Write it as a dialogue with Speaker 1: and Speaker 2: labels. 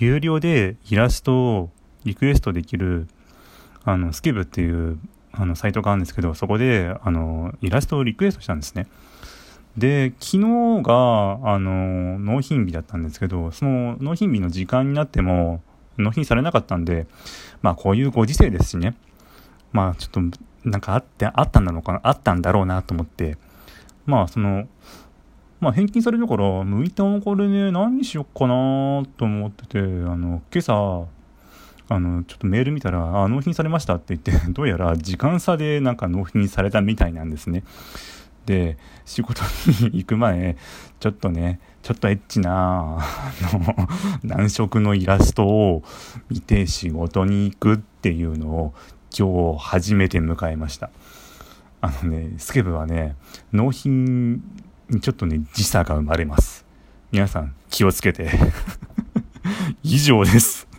Speaker 1: 有料でイラストをリクエストできる、あの、スケブっていう、あの、サイトがあるんですけど、そこで、あの、イラストをリクエストしたんですね。で、昨日が、あの、納品日だったんですけど、その納品日の時間になっても、納品されなかったんで、まあ、こういうご時世ですしね。まあ、ちょっと、なんかあって、あったんだろうかな、あったんだろうなと思って、まあ、その、まあ、返金されるから、向いたもこれね、何にしよっかなと思ってて、あの、今朝、あの、ちょっとメール見たら、あ、納品されましたって言って、どうやら時間差でなんか納品されたみたいなんですね。で、仕事に行く前、ちょっとね、ちょっとエッチな、あの、難色のイラストを見て仕事に行くっていうのを今日初めて迎えました。あのね、スケブはね、納品ちょっとね、時差が生まれます。皆さん気をつけて。以上です。